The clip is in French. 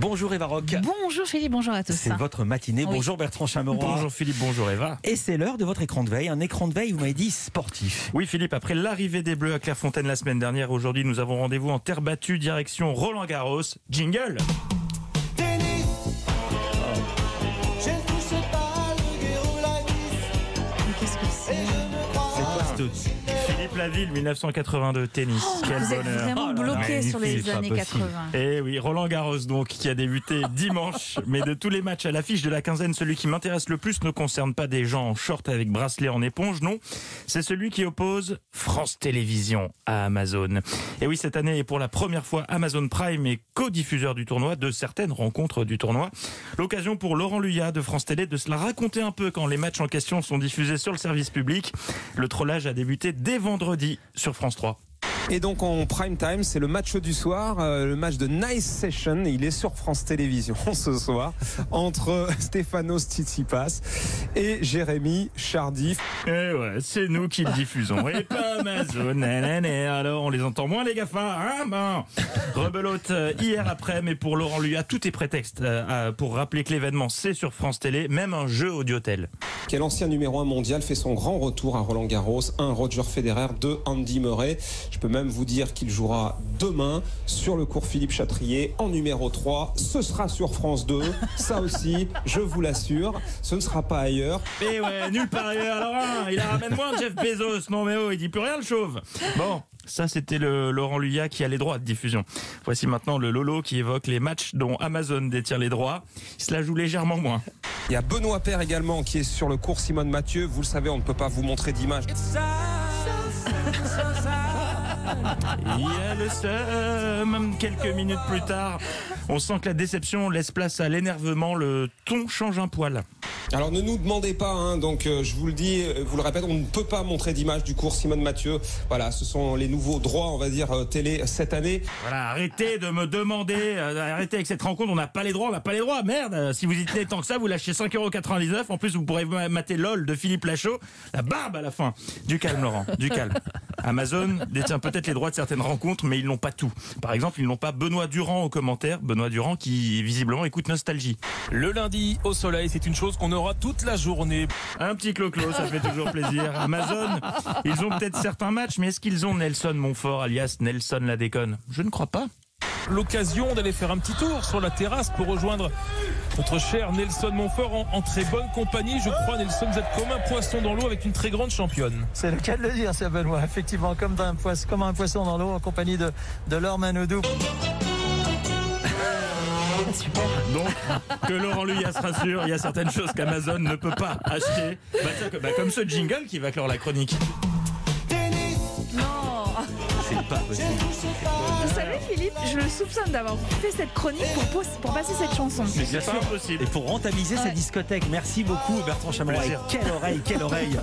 Bonjour Eva Rock. Bonjour Philippe, bonjour à tous. C'est votre matinée. Oui. Bonjour Bertrand Chameroy. Bonjour Philippe, bonjour Eva. Et c'est l'heure de votre écran de veille. Un écran de veille, vous m'avez dit sportif. Oui Philippe, après l'arrivée des Bleus à Clairefontaine la semaine dernière, aujourd'hui nous avons rendez-vous en terre battue, direction Roland Garros. Jingle Tennis. Je ne touche pas le guéroulavis Mais qu'est-ce que c'est? Philippe Laville, 1982, tennis. Quel Oh, êtes bonheur vraiment Oh bloqué sur les années pas possible. 80. Eh oui, Roland Garros donc, qui a débuté dimanche. Mais de tous les matchs à l'affiche de la quinzaine, celui qui m'intéresse le plus ne concerne pas des gens en short avec bracelet en éponge, non. C'est celui qui oppose France Télévisions à Amazon. Et oui, cette année, et pour la première fois, Amazon Prime est co-diffuseur du tournoi, de certaines rencontres du tournoi. L'occasion pour Laurent Luyat de France Télé de se la raconter un peu quand les matchs en question sont diffusés sur le service public. Le trollage a débuté dès vendredi sur France 3. Et donc en prime time, c'est le match du soir, euh, le match de Nice Session. Il est sur France Télévisions ce soir entre Stefanos Tsitsipas et Jérémy Chardy. Eh ouais, c'est nous qui le diffusons. Et pas Amazon. Alors, on les entend moins, les GAFA. Hein bon. Rebelote euh, hier après, mais pour Laurent Luyat, tout est prétexte euh, pour rappeler que l'événement, c'est sur France Télé, même un jeu audiotel. Quel ancien numéro 1 mondial fait son grand retour à Roland Garros? Un Roger Federer, deux Andy Murray. Je peux même vous dire qu'il jouera demain sur le cours Philippe Chatrier en numéro 3. Ce sera sur France 2. Ça aussi, je vous l'assure. Ce ne sera pas ailleurs. Et ouais, nulle part ailleurs. Alors, hein, il a ramène moins Jeff Bezos. Non, mais oh, il dit plus rien, le chauve. Bon. Ça, c'était le Laurent Luyat qui a les droits de diffusion. Voici maintenant le Lolo qui évoque les matchs dont Amazon détient les droits. Il se la joue légèrement moins. Il y a Benoît Père également qui est sur le cours Simone Mathieu. Vous le savez, on ne peut pas vous montrer d'image. Il y a le seum. Quelques minutes plus tard, on sent que la déception laisse place à l'énervement. Le ton change un poil. Alors ne nous demandez pas, hein, donc euh, je vous le dis, euh, vous le répète, on ne peut pas montrer d'image du cours Simone Mathieu. Voilà, ce sont les nouveaux droits, on va dire, euh, télé cette année. Voilà, arrêtez de me demander, euh, arrêtez avec cette rencontre, on n'a pas les droits, on n'a pas les droits, merde Si vous y tenez tant que ça, vous lâchez 5,99€, en plus vous pourrez ma- mater LOL de Philippe Lachaud, la barbe à la fin. Du calme Laurent, du calme. Amazon détient peut-être les droits de certaines rencontres, mais ils n'ont pas tout. Par exemple, ils n'ont pas Benoît Durand au commentaire, Benoît Durand qui visiblement écoute Nostalgie. Le lundi au soleil, c'est une chose qu'on aura toute la journée. Un petit clo-clo, ça fait toujours plaisir. Amazon, ils ont peut-être certains matchs, mais est-ce qu'ils ont Nelson Montfort, alias Nelson la déconne? Je ne crois pas. L'occasion d'aller faire un petit tour sur la terrasse pour rejoindre notre cher Nelson Montfort en, en très bonne compagnie. Je crois, Nelson, vous êtes comme un poisson dans l'eau avec une très grande championne. C'est le cas de le dire, c'est Benoît. Effectivement, comme, d'un poisson, comme un poisson dans l'eau en compagnie de, de Laure Manodou. Donc, que Laurent Luyas se rassure, il y a certaines choses qu'Amazon ne peut pas acheter. Bah, que- bah, comme ce jingle qui va clore la chronique. Tennis. Non C'est pas possible. Vous savez Philippe, je le soupçonne d'avoir fait cette chronique pour, passer cette chanson. Mais c'est pas impossible. Et pour rentabiliser Ouais. cette discothèque, merci beaucoup Bertrand. Plaisir. Quelle oreille, quelle oreille